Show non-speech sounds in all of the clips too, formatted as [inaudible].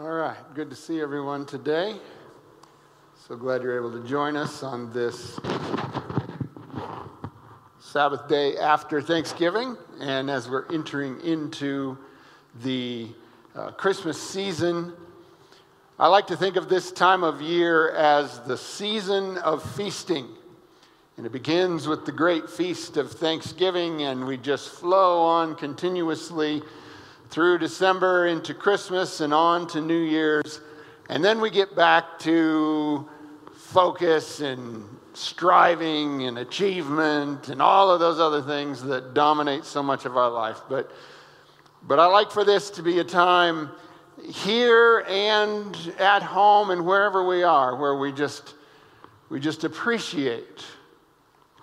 All right, good to see everyone today. So glad you're able to join us on this Sabbath day after Thanksgiving. And as we're entering into the uh, Christmas season, I like to think of this time of year as the season of feasting. And it begins with the great feast of Thanksgiving, and we just flow on continuously through December into Christmas and on to New Year's. And then we get back to focus and striving and achievement and all of those other things that dominate so much of our life. But, but I like for this to be a time here and at home and wherever we are where we just, we just appreciate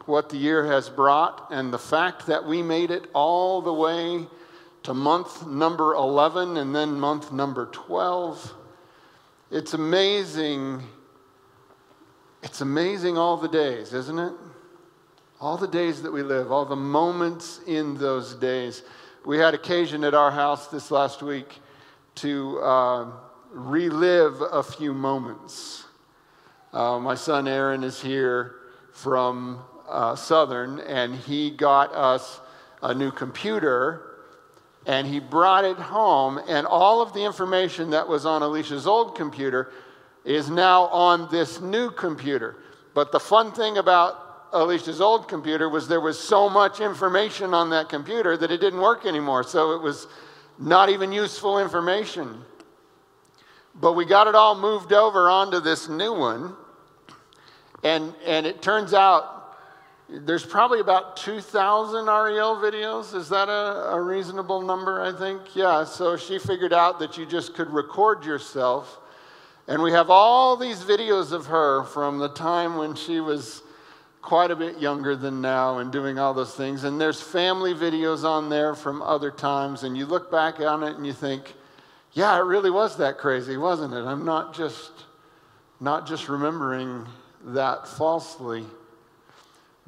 what the year has brought and the fact that we made it all the way to month number 11 and then month number 12. It's amazing. It's amazing all the days, isn't it? All the days that we live, all the moments in those days. We had occasion at our house this last week to uh, relive a few moments. Uh, my son Aaron is here from uh, Southern, and he got us a new computer and he brought it home, and all of the information that was on Alicia's old computer is now on this new computer. But the fun thing about Alicia's old computer was there was so much information on that computer that it didn't work anymore. So it was not even useful information. But we got it all moved over onto this new one. And, and it turns out there's probably about 2,000 REL videos. Is that a, a, reasonable number, I think? Yeah, so she figured out that you just could record yourself. And we have all these videos of her from the time when she was quite a bit younger than now and doing all those things. And there's family videos on there from other times. And you look back on it and you think, yeah, it really was that crazy, wasn't it? I'm not just, not just remembering that falsely.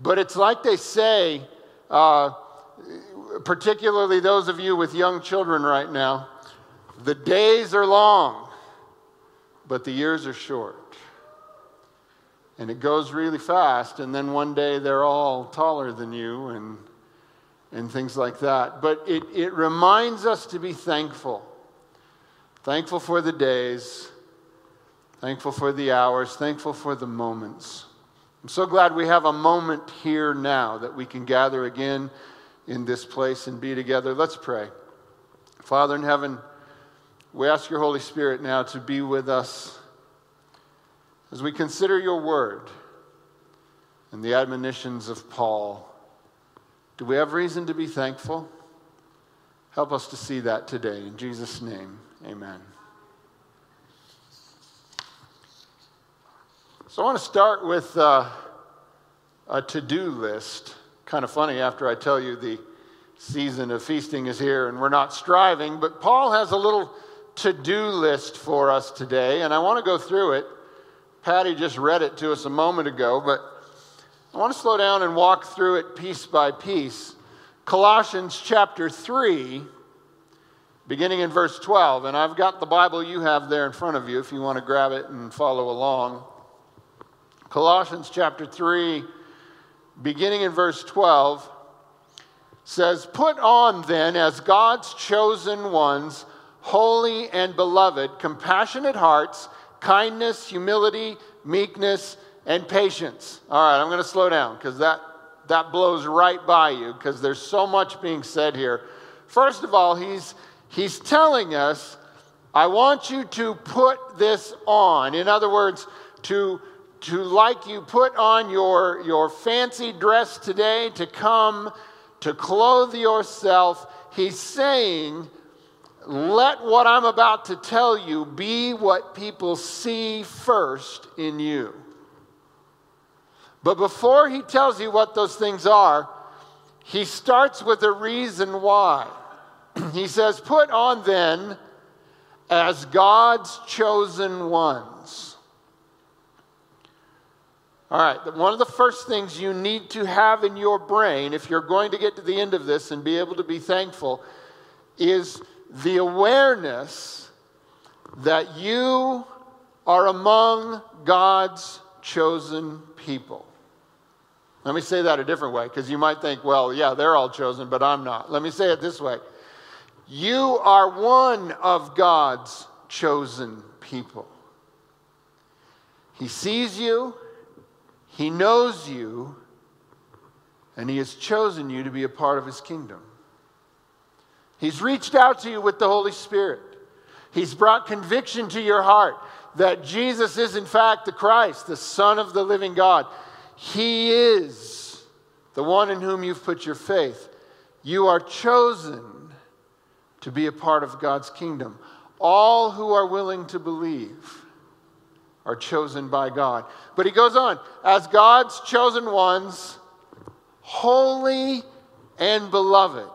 But it's like they say, uh, particularly those of you with young children right now, the days are long, but the years are short. And it goes really fast, and then one day they're all taller than you and, and things like that. But it, it reminds us to be thankful. Thankful for the days, thankful for the hours, thankful for the moments. I'm so glad we have a moment here now that we can gather again in this place and be together. Let's pray. Father in heaven, we ask your Holy Spirit now to be with us as we consider your word and the admonitions of Paul. Do we have reason to be thankful? Help us to see that today. In Jesus' name, amen. So I want to start with uh, a to do list. Kind of funny after I tell you the season of feasting is here and we're not striving, but Paul has a little to do list for us today, and I want to go through it. Patty just read it to us a moment ago, but I want to slow down and walk through it piece by piece. Colossians chapter 3, beginning in verse 12, and I've got the Bible you have there in front of you if you want to grab it and follow along. Colossians chapter 3, beginning in verse 12, says, Put on then as God's chosen ones, holy and beloved, compassionate hearts, kindness, humility, meekness, and patience. All right, I'm going to slow down because that, that blows right by you because there's so much being said here. First of all, he's, he's telling us, I want you to put this on. In other words, to to like you put on your, your fancy dress today to come to clothe yourself. He's saying, let what I'm about to tell you be what people see first in you. But before he tells you what those things are, he starts with a reason why. [clears throat] he says, Put on then as God's chosen ones all right, one of the first things you need to have in your brain, if you're going to get to the end of this and be able to be thankful, is the awareness that you are among God's chosen people. Let me say that a different way because you might think, well, yeah, they're all chosen, but I'm not. Let me say it this way You are one of God's chosen people. He sees you, He knows you, and He has chosen you to be a part of His kingdom. He's reached out to you with the Holy Spirit. He's brought conviction to your heart that Jesus is, in fact, the Christ, the Son of the living God. He is the one in whom you've put your faith. You are chosen to be a part of God's kingdom. All who are willing to believe are chosen by God. But he goes on, as God's chosen ones, holy and beloved.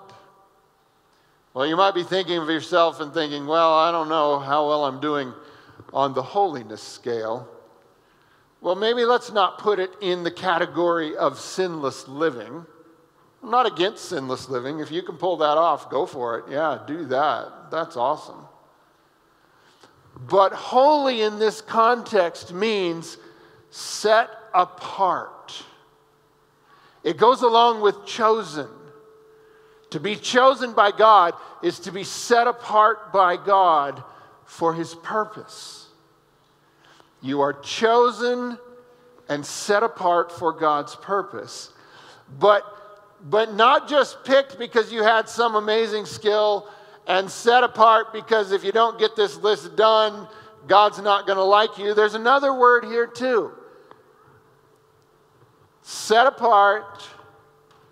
Well, you might be thinking of yourself and thinking, well, I don't know how well I'm doing on the holiness scale. Well, maybe let's not put it in the category of sinless living. I'm not against sinless living. If you can pull that off, go for it. Yeah, do that. That's awesome. But holy in this context means set apart. It goes along with chosen. To be chosen by God is to be set apart by God for his purpose. You are chosen and set apart for God's purpose. But, but not just picked because you had some amazing skill and set apart because if you don't get this list done, God's not going to like you. There's another word here too set apart,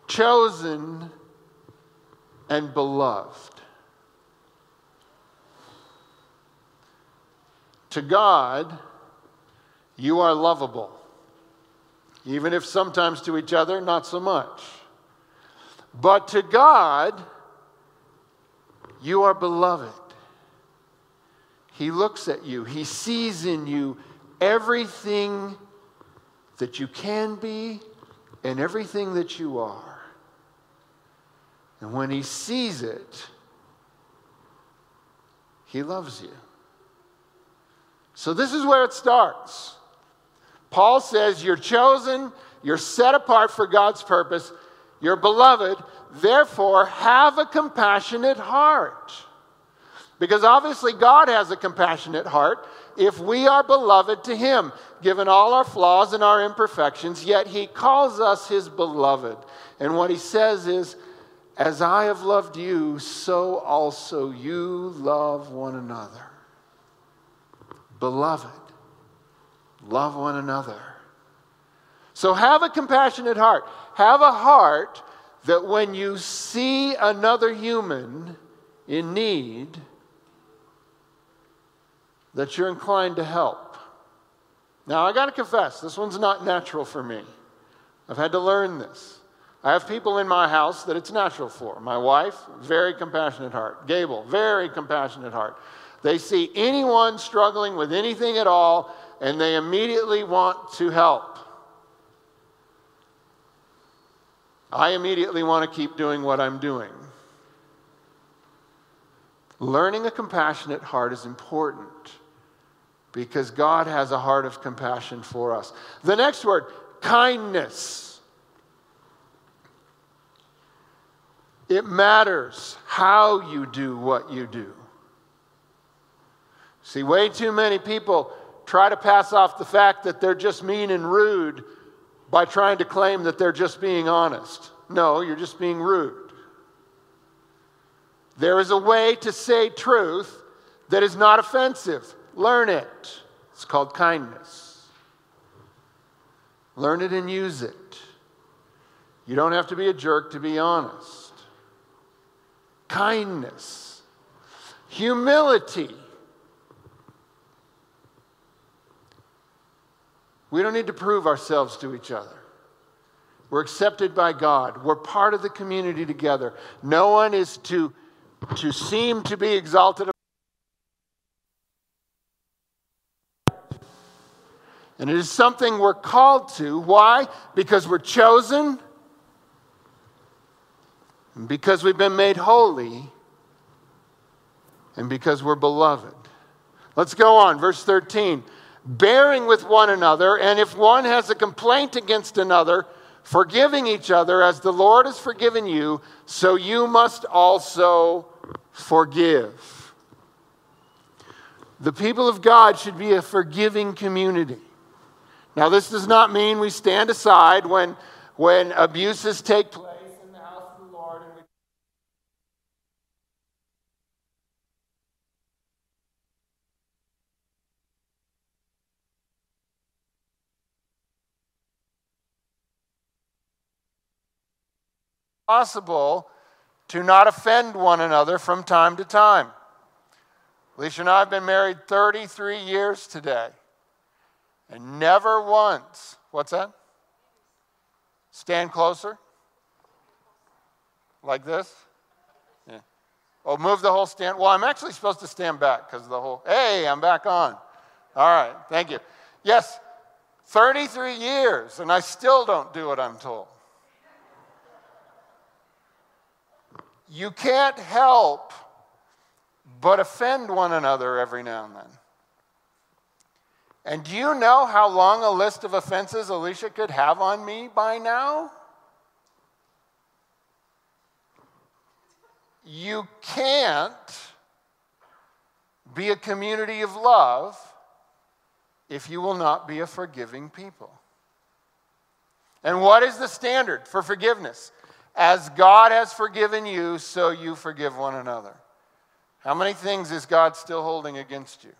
chosen, and beloved. To God, you are lovable, even if sometimes to each other, not so much. But to God, you are beloved. He looks at you, He sees in you everything that you can be and everything that you are. And when he sees it, he loves you. So this is where it starts. Paul says, You're chosen, you're set apart for God's purpose, you're beloved, therefore have a compassionate heart. Because obviously, God has a compassionate heart if we are beloved to Him, given all our flaws and our imperfections, yet He calls us His beloved. And what He says is, as I have loved you, so also you love one another. Beloved, love one another. So have a compassionate heart. Have a heart that when you see another human in need, that you're inclined to help. Now, I got to confess, this one's not natural for me. I've had to learn this. I have people in my house that it's natural for. My wife, very compassionate heart. Gable, very compassionate heart. They see anyone struggling with anything at all, and they immediately want to help. I immediately want to keep doing what I'm doing. Learning a compassionate heart is important because God has a heart of compassion for us. The next word, kindness. It matters how you do what you do. See, way too many people try to pass off the fact that they're just mean and rude by trying to claim that they're just being honest. No, you're just being rude. There is a way to say truth that is not offensive. Learn it. It's called kindness. Learn it and use it. You don't have to be a jerk to be honest kindness, humility. We don't need to prove ourselves to each other. We're accepted by God. We're part of the community together. No one is to, to seem to be exalted. And it is something we're called to. Why? Because we're chosen and because we've been made holy, and because we're beloved. Let's go on. Verse 13. Bearing with one another, and if one has a complaint against another, forgiving each other as the Lord has forgiven you, so you must also forgive. The people of God should be a forgiving community. Now, this does not mean we stand aside when, when abuses take place in the house of the Lord and we possible to not offend one another from time to time. Alicia and I have been married 33 years today. And never once, what's that? Stand closer. Like this? Yeah. Oh, move the whole stand. Well, I'm actually supposed to stand back because the whole, hey, I'm back on. All right, thank you. Yes, 33 years, and I still don't do what I'm told. You can't help but offend one another every now and then. And do you know how long a list of offenses Alicia could have on me by now? You can't be a community of love if you will not be a forgiving people. And what is the standard for forgiveness? As God has forgiven you, so you forgive one another. How many things is God still holding against you?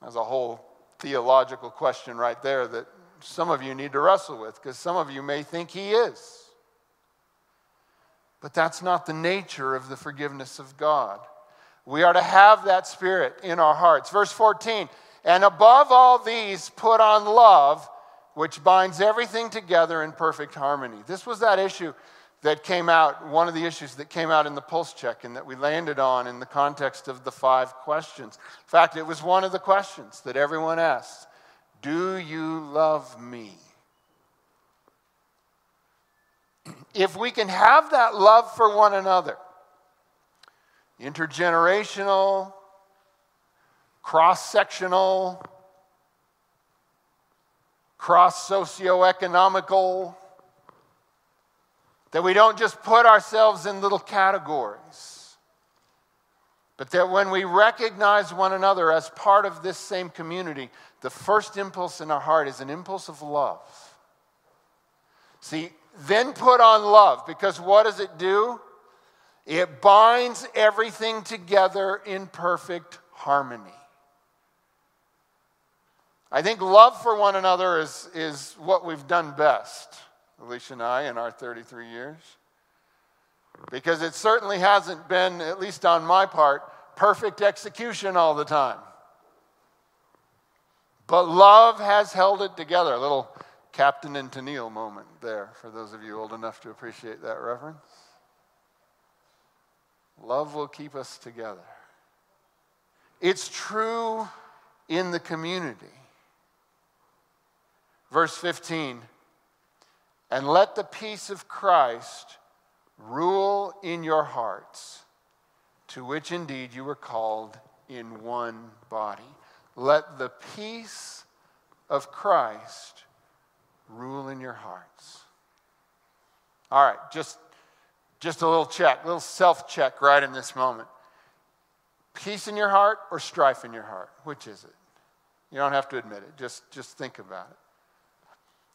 There's a whole theological question right there that some of you need to wrestle with because some of you may think he is. But that's not the nature of the forgiveness of God. We are to have that spirit in our hearts. Verse 14, and above all these, put on love, which binds everything together in perfect harmony. This was that issue that came out, one of the issues that came out in the pulse check and that we landed on in the context of the five questions. In fact, it was one of the questions that everyone asked Do you love me? If we can have that love for one another, intergenerational, cross sectional, cross socioeconomical, that we don't just put ourselves in little categories, but that when we recognize one another as part of this same community, the first impulse in our heart is an impulse of love. See, then put on love, because what does it do? It binds everything together in perfect harmony. I think love for one another is, is what we've done best. Alicia and I, in our 33 years. Because it certainly hasn't been, at least on my part, perfect execution all the time. But love has held it together. A little Captain and Tennille moment there, for those of you old enough to appreciate that reference. Love will keep us together. It's true in the community. Verse 15 and let the peace of Christ rule in your hearts, to which indeed you were called in one body. Let the peace of Christ rule in your hearts. All right, just, just a little check, a little self check right in this moment. Peace in your heart or strife in your heart? Which is it? You don't have to admit it, just, just think about it.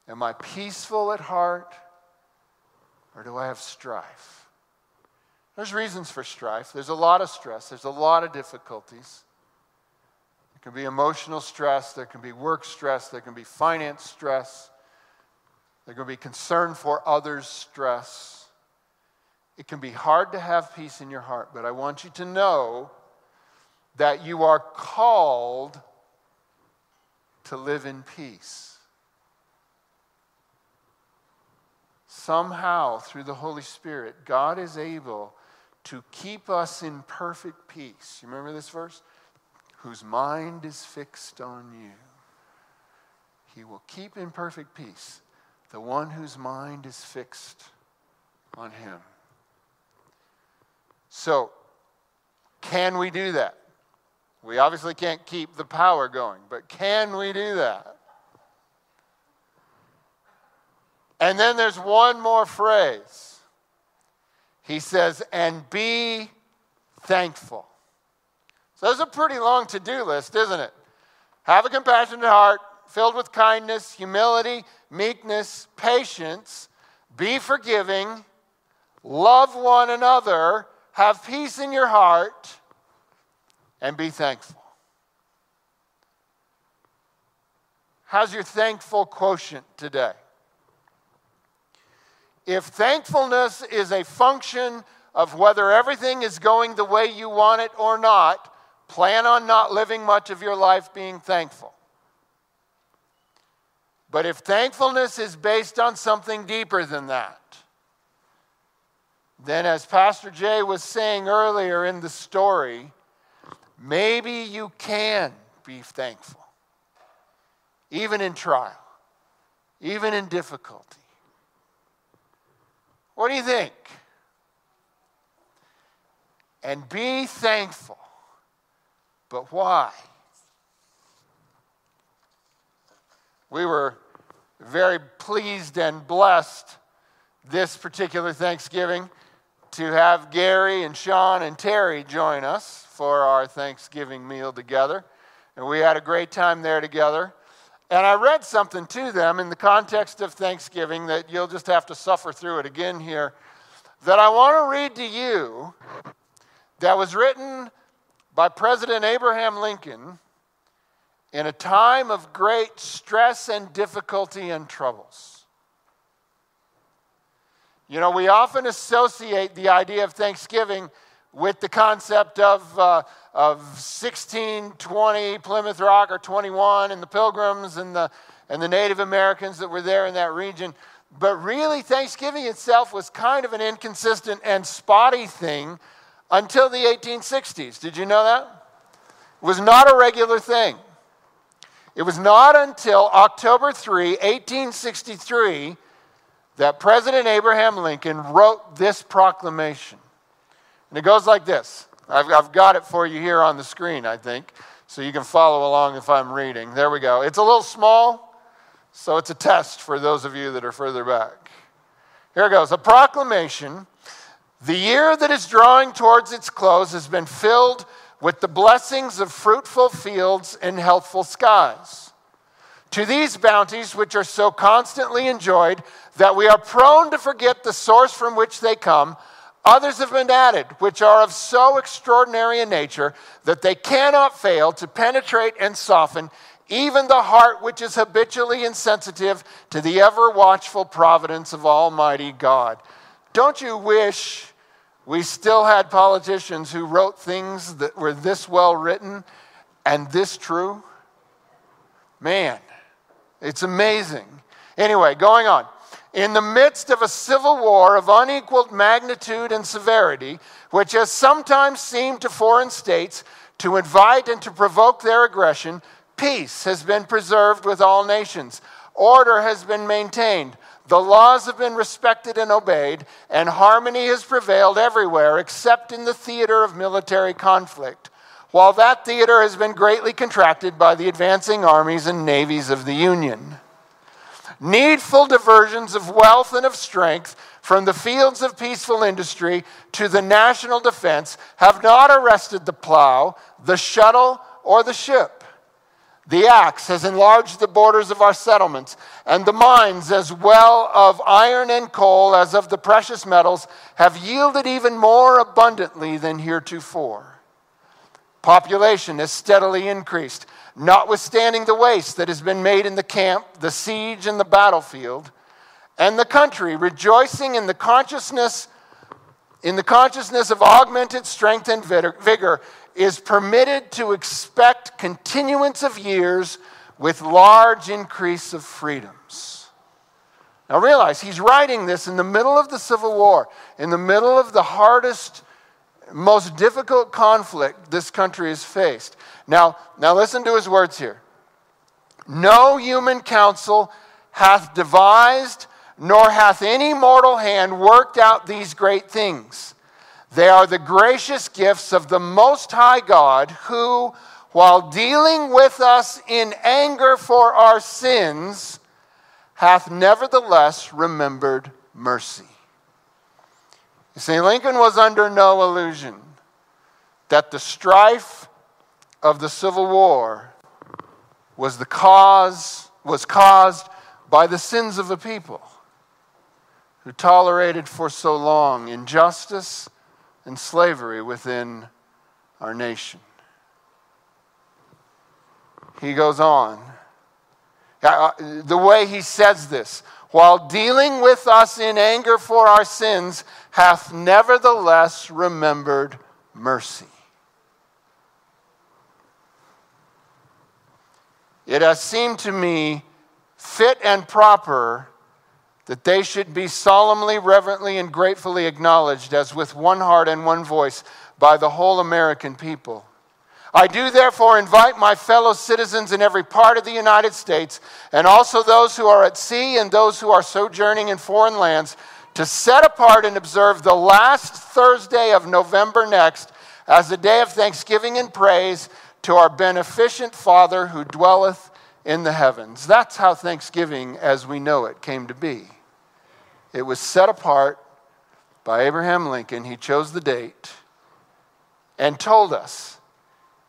Am I peaceful at heart or do I have strife? There's reasons for strife. There's a lot of stress, there's a lot of difficulties. There can be emotional stress, there can be work stress, there can be finance stress, there can be concern for others' stress. It can be hard to have peace in your heart, but I want you to know that you are called to live in peace. Somehow through the Holy Spirit, God is able to keep us in perfect peace. You remember this verse? Whose mind is fixed on you. He will keep in perfect peace the one whose mind is fixed on him. So, Can we do that? We obviously can't keep the power going, but can we do that? And then there's one more phrase. He says, and be thankful. So that's a pretty long to do list, isn't it? Have a compassionate heart filled with kindness, humility, meekness, patience, be forgiving, love one another, have peace in your heart, and be thankful. How's your thankful quotient today? If thankfulness is a function of whether everything is going the way you want it or not, plan on not living much of your life being thankful. But if thankfulness is based on something deeper than that, then as Pastor Jay was saying earlier in the story, maybe you can be thankful, even in trial, even in difficulty. What do you think? And be thankful. But why? We were very pleased and blessed this particular Thanksgiving to have Gary and Sean and Terry join us for our Thanksgiving meal together. And we had a great time there together. And I read something to them in the context of Thanksgiving that you'll just have to suffer through it again here, that I want to read to you that was written by President Abraham Lincoln in a time of great stress and difficulty and troubles. You know, we often associate the idea of Thanksgiving with the concept of, uh, of 1620 Plymouth Rock or 21 and the Pilgrims and the, and the Native Americans that were there in that region. But really, Thanksgiving itself was kind of an inconsistent and spotty thing until the 1860s. Did you know that? It was not a regular thing. It was not until October 3, 1863, that President Abraham Lincoln wrote this proclamation. And it goes like this I've, I've got it for you here on the screen, I think, so you can follow along if I'm reading. There we go. It's a little small, so it's a test for those of you that are further back. Here it goes A proclamation. The year that is drawing towards its close has been filled with the blessings of fruitful fields and healthful skies. To these bounties, which are so constantly enjoyed that we are prone to forget the source from which they come, Others have been added, which are of so extraordinary a nature that they cannot fail to penetrate and soften even the heart which is habitually insensitive to the ever watchful providence of Almighty God. Don't you wish we still had politicians who wrote things that were this well written and this true? Man, it's amazing. Anyway, going on in the midst of a civil war of unequaled magnitude and severity, which has sometimes seemed to foreign states to invite and to provoke their aggression, peace has been preserved with all nations. Order has been maintained. The laws have been respected and obeyed, and harmony has prevailed everywhere except in the theater of military conflict, while that theater has been greatly contracted by the advancing armies and navies of the Union needful diversions of wealth and of strength from the fields of peaceful industry to the national defense have not arrested the plow, the shuttle, or the ship. The axe has enlarged the borders of our settlements, and the mines, as well of iron and coal as of the precious metals, have yielded even more abundantly than heretofore. Population has steadily increased, notwithstanding the waste that has been made in the camp, the siege, and the battlefield, and the country, rejoicing in the consciousness in the consciousness of augmented strength and vigor, is permitted to expect continuance of years with large increase of freedoms. Now realize he's writing this in the middle of the Civil War, in the middle of the hardest most difficult conflict this country has faced. Now, now listen to his words here. No human counsel hath devised, nor hath any mortal hand worked out these great things. They are the gracious gifts of the Most High God, who, while dealing with us in anger for our sins, hath nevertheless remembered mercy. You see, Lincoln was under no illusion that the strife of the Civil War was the cause was caused by the sins of a people who tolerated for so long injustice and slavery within our nation. He goes on. Uh, the way he says this, while dealing with us in anger for our sins, hath nevertheless remembered mercy. It has seemed to me fit and proper that they should be solemnly, reverently, and gratefully acknowledged as with one heart and one voice by the whole American people. I do therefore invite my fellow citizens in every part of the United States, and also those who are at sea and those who are sojourning in foreign lands, to set apart and observe the last Thursday of November next as a day of thanksgiving and praise to our beneficent Father who dwelleth in the heavens. That's how Thanksgiving as we know it came to be. It was set apart by Abraham Lincoln. He chose the date and told us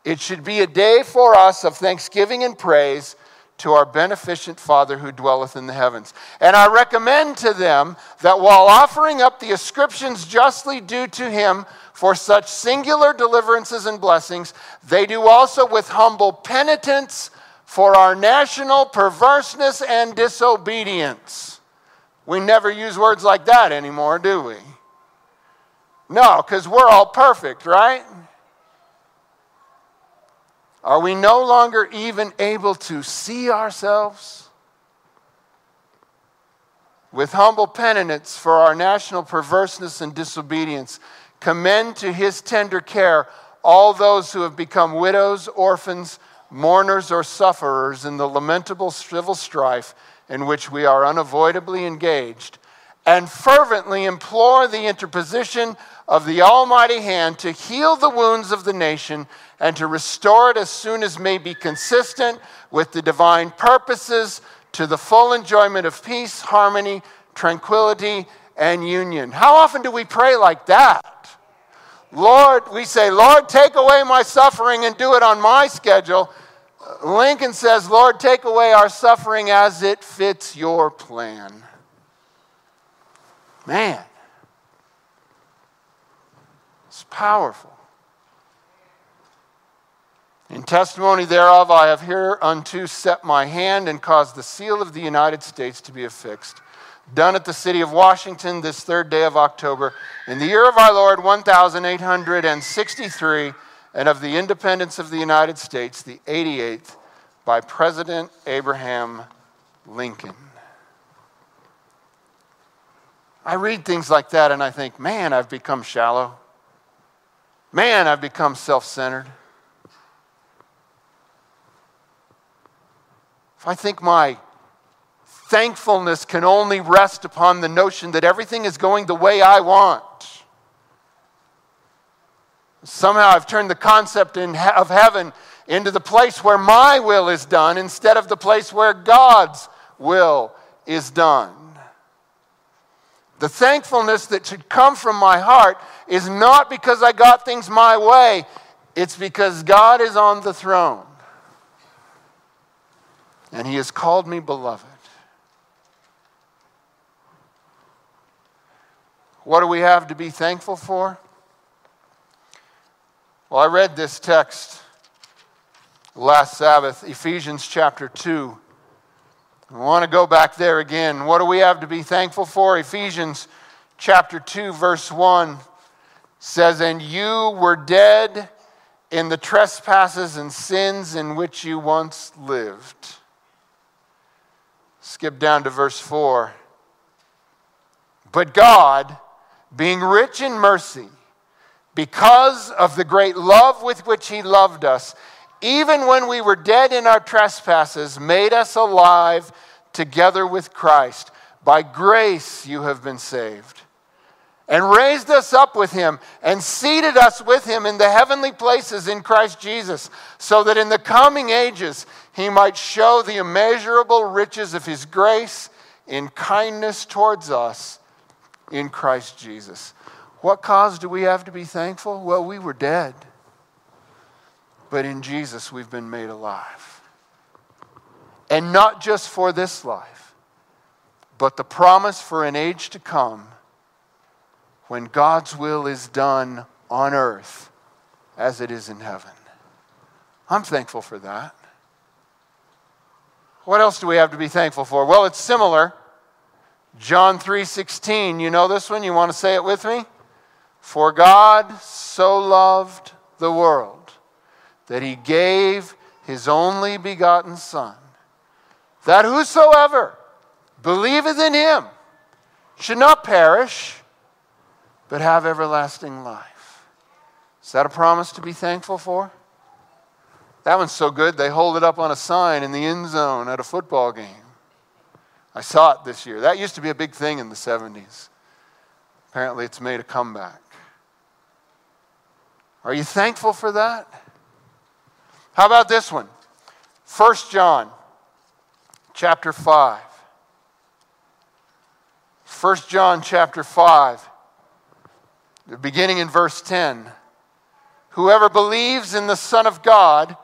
it should be a day for us of thanksgiving and praise to our beneficent Father who dwelleth in the heavens. And I recommend to them that while offering up the ascriptions justly due to him for such singular deliverances and blessings, they do also with humble penitence for our national perverseness and disobedience. We never use words like that anymore, do we? No, because we're all perfect, right? Are we no longer even able to see ourselves? With humble penitence for our national perverseness and disobedience, commend to his tender care all those who have become widows, orphans, mourners, or sufferers in the lamentable civil strife in which we are unavoidably engaged, and fervently implore the interposition of the Almighty hand to heal the wounds of the nation and to restore it as soon as may be consistent with the divine purposes to the full enjoyment of peace, harmony, tranquility, and union. How often do we pray like that? Lord, we say, Lord, take away my suffering and do it on my schedule Lincoln says, Lord, take away our suffering as it fits your plan. Man, it's powerful. In testimony thereof, I have hereunto set my hand and caused the seal of the United States to be affixed. Done at the city of Washington this third day of October, in the year of our Lord 1863 and of the independence of the United States, the 88th, by President Abraham Lincoln. I read things like that and I think, man, I've become shallow. Man, I've become self centered. If I think my thankfulness can only rest upon the notion that everything is going the way I want, Somehow I've turned the concept of heaven into the place where my will is done instead of the place where God's will is done. The thankfulness that should come from my heart is not because I got things my way, it's because God is on the throne. And He has called me beloved. What do we have to be thankful for? Well, I read this text last Sabbath, Ephesians chapter 2. I want to go back there again. What do we have to be thankful for? Ephesians chapter 2, verse 1 says, And you were dead in the trespasses and sins in which you once lived. Skip down to verse 4. But God, being rich in mercy, because of the great love with which he loved us, even when we were dead in our trespasses, made us alive together with Christ. By grace you have been saved. and raised us up with him and seated us with him in the heavenly places in Christ Jesus, so that in the coming ages he might show the immeasurable riches of his grace in kindness towards us in Christ Jesus. What cause do we have to be thankful? Well, we were dead, but in Jesus we've been made alive. And not just for this life, but the promise for an age to come when God's will is done on earth as it is in heaven. I'm thankful for that. What else do we have to be thankful for? Well, it's similar. John 3:16, you know this one? You want to say it with me? For God so loved the world that he gave his only begotten son that whosoever believeth in him should not perish but have everlasting life. Is that a promise to be thankful for? That one's so good, they hold it up on a sign in the end zone at a football game. I saw it this year. That used to be a big thing in the 70s. Apparently, it's made a comeback. Are you thankful for that? How about this one? 1 John chapter 5. 1 John chapter 5 beginning in verse 10. Whoever believes in the Son of God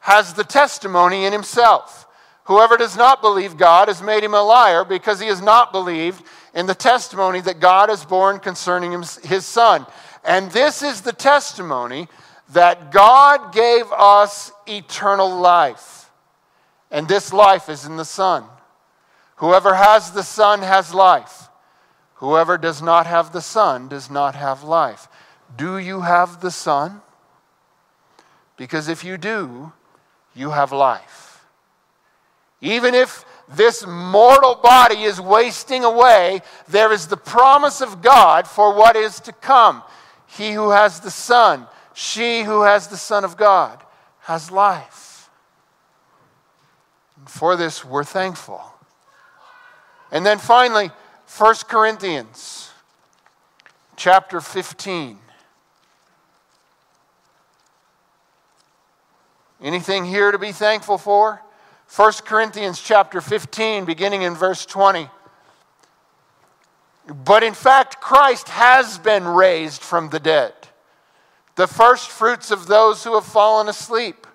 has the testimony in himself. Whoever does not believe God has made him a liar because he has not believed in the testimony that God has borne concerning his Son. And this is the testimony that God gave us eternal life. And this life is in the Son. Whoever has the Son has life. Whoever does not have the Son does not have life. Do you have the Son? Because if you do, you have life. Even if this mortal body is wasting away, there is the promise of God for what is to come. He who has the Son, she who has the Son of God, has life. And for this, we're thankful. And then finally, 1 Corinthians chapter 15. Anything here to be thankful for? 1 Corinthians chapter 15, beginning in verse 20. But in fact, Christ has been raised from the dead, the first fruits of those who have fallen asleep.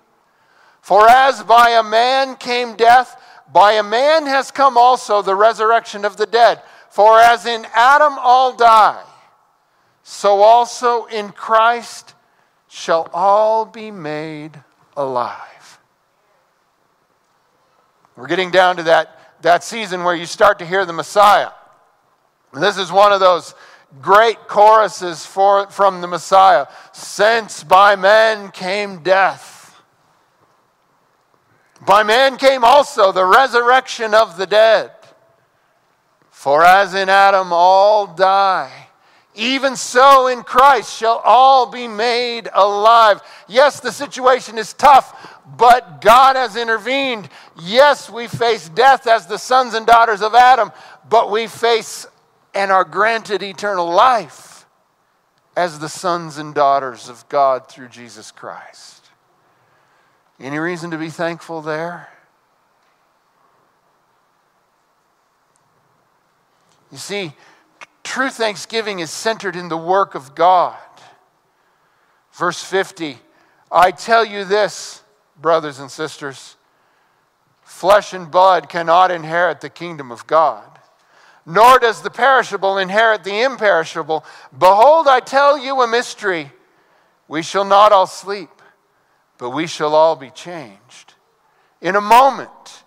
For as by a man came death, by a man has come also the resurrection of the dead. For as in Adam all die, so also in Christ shall all be made alive. We're getting down to that, that season where you start to hear the Messiah. This is one of those great choruses for, from the Messiah. Since by man came death, by man came also the resurrection of the dead. For as in Adam all die, even so in Christ shall all be made alive. Yes, the situation is tough, but God has intervened. Yes, we face death as the sons and daughters of Adam, but we face and are granted eternal life as the sons and daughters of God through Jesus Christ. Any reason to be thankful there? You see, true thanksgiving is centered in the work of God. Verse 50 I tell you this, brothers and sisters flesh and blood cannot inherit the kingdom of God, nor does the perishable inherit the imperishable. Behold, I tell you a mystery. We shall not all sleep, but we shall all be changed. In a moment,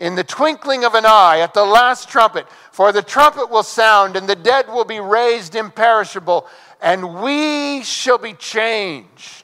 in the twinkling of an eye, at the last trumpet, for the trumpet will sound, and the dead will be raised imperishable, and we shall be changed.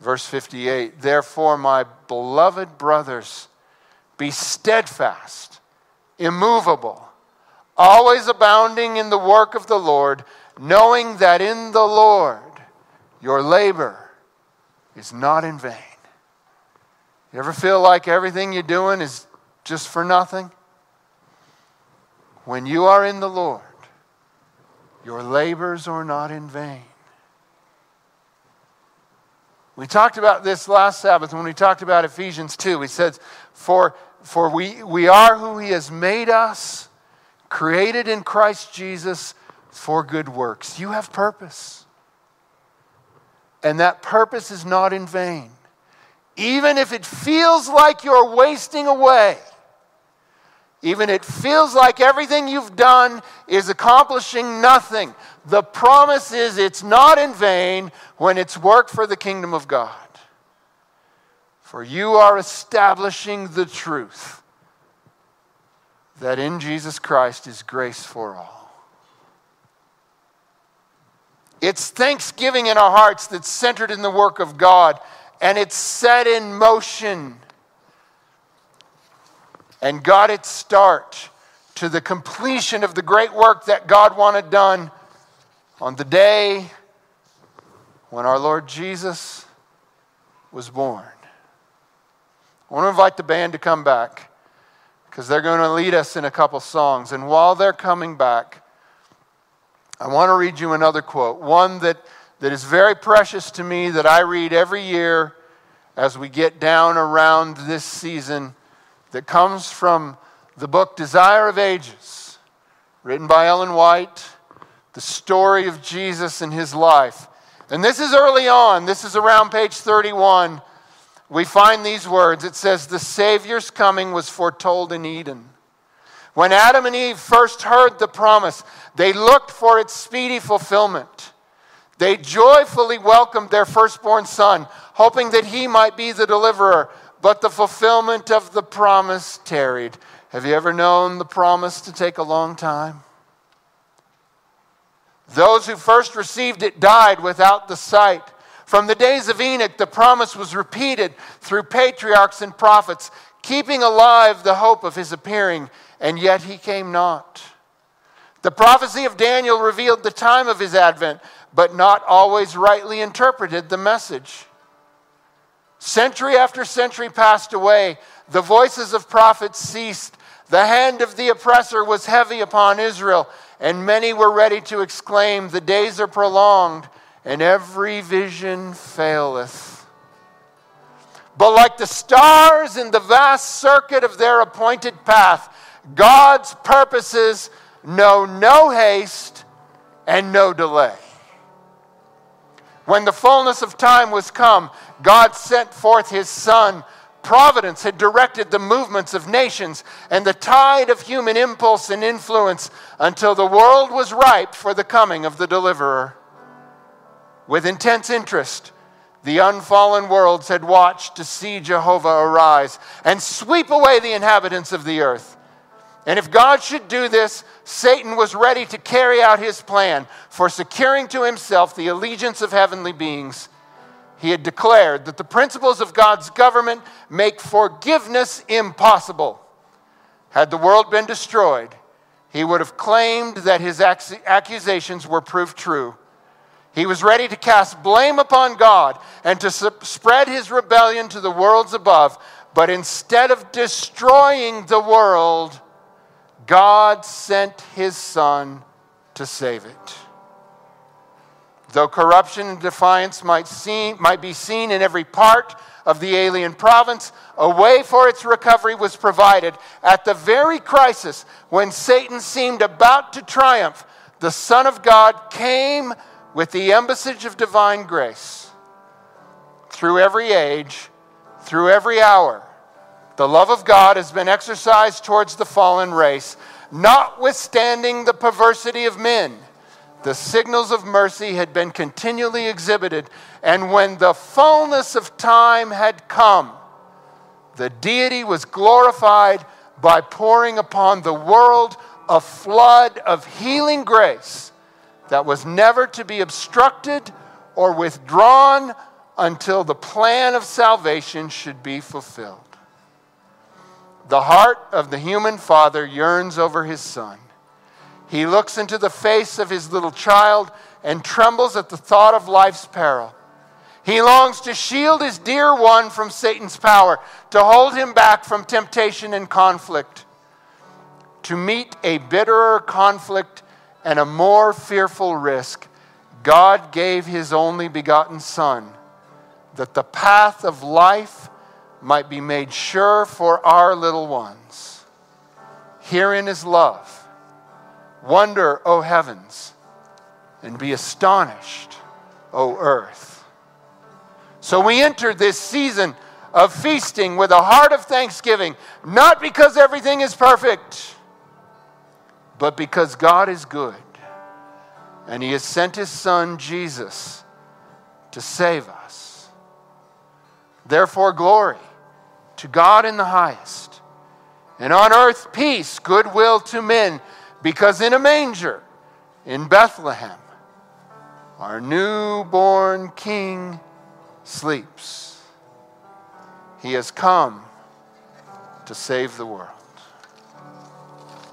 Verse 58 Therefore, my beloved brothers, be steadfast, immovable, always abounding in the work of the Lord, knowing that in the Lord your labor is not in vain. You ever feel like everything you're doing is just for nothing? When you are in the Lord, your labors are not in vain. We talked about this last Sabbath when we talked about Ephesians 2. We said, For, for we, we are who He has made us, created in Christ Jesus for good works. You have purpose. And that purpose is not in vain. Even if it feels like you're wasting away, even it feels like everything you've done is accomplishing nothing. The promise is it's not in vain when it's work for the kingdom of God. For you are establishing the truth that in Jesus Christ is grace for all. It's thanksgiving in our hearts that's centered in the work of God and it's set in motion and got its start to the completion of the great work that God wanted done on the day when our Lord Jesus was born. I want to invite the band to come back because they're going to lead us in a couple songs. And while they're coming back, I want to read you another quote, one that, that is very precious to me that I read every year as we get down around this season that comes from the book Desire of Ages, written by Ellen White, the story of Jesus and his life. And this is early on, this is around page 31. We find these words. It says, The Savior's coming was foretold in Eden. When Adam and Eve first heard the promise, they looked for its speedy fulfillment. They joyfully welcomed their firstborn son, hoping that he might be the deliverer but the fulfillment of the promise tarried. Have you ever known the promise to take a long time? Those who first received it died without the sight. From the days of Enoch, the promise was repeated through patriarchs and prophets, keeping alive the hope of his appearing, and yet he came not. The prophecy of Daniel revealed the time of his advent, but not always rightly interpreted the message. Century after century passed away. The voices of prophets ceased. The hand of the oppressor was heavy upon Israel, and many were ready to exclaim, The days are prolonged, and every vision faileth. But like the stars in the vast circuit of their appointed path, God's purposes know no haste and no delay. When the fullness of time was come, God sent forth his Son. Providence had directed the movements of nations and the tide of human impulse and influence until the world was ripe for the coming of the deliverer. With intense interest, the unfallen worlds had watched to see Jehovah arise and sweep away the inhabitants of the earth. And if God should do this, Satan was ready to carry out his plan for securing to himself the allegiance of heavenly beings. He had declared that the principles of God's government make forgiveness impossible. Had the world been destroyed, he would have claimed that his accusations were proved true. He was ready to cast blame upon God and to spread his rebellion to the worlds above. But instead of destroying the world, God sent his Son to save it. Though corruption and defiance might, seem, might be seen in every part of the alien province, a way for its recovery was provided. At the very crisis when Satan seemed about to triumph, the Son of God came with the embassage of divine grace. Through every age, through every hour, the love of God has been exercised towards the fallen race, notwithstanding the perversity of men. The signals of mercy had been continually exhibited, and when the fullness of time had come, the deity was glorified by pouring upon the world a flood of healing grace that was never to be obstructed or withdrawn until the plan of salvation should be fulfilled. The heart of the human father yearns over his son. He looks into the face of his little child and trembles at the thought of life's peril. He longs to shield his dear one from Satan's power, to hold him back from temptation and conflict, to meet a bitterer conflict and a more fearful risk. God gave his only begotten Son that the path of life might be made sure for our little ones. Herein is love. Wonder, O heavens, and be astonished, O earth. So we enter this season of feasting with a heart of thanksgiving, not because everything is perfect, but because God is good. And He has sent His Son, Jesus, to save us. Therefore, glory to God in the highest, and on earth peace, goodwill to men, because in a manger in Bethlehem, our newborn King sleeps. He has come to save the world.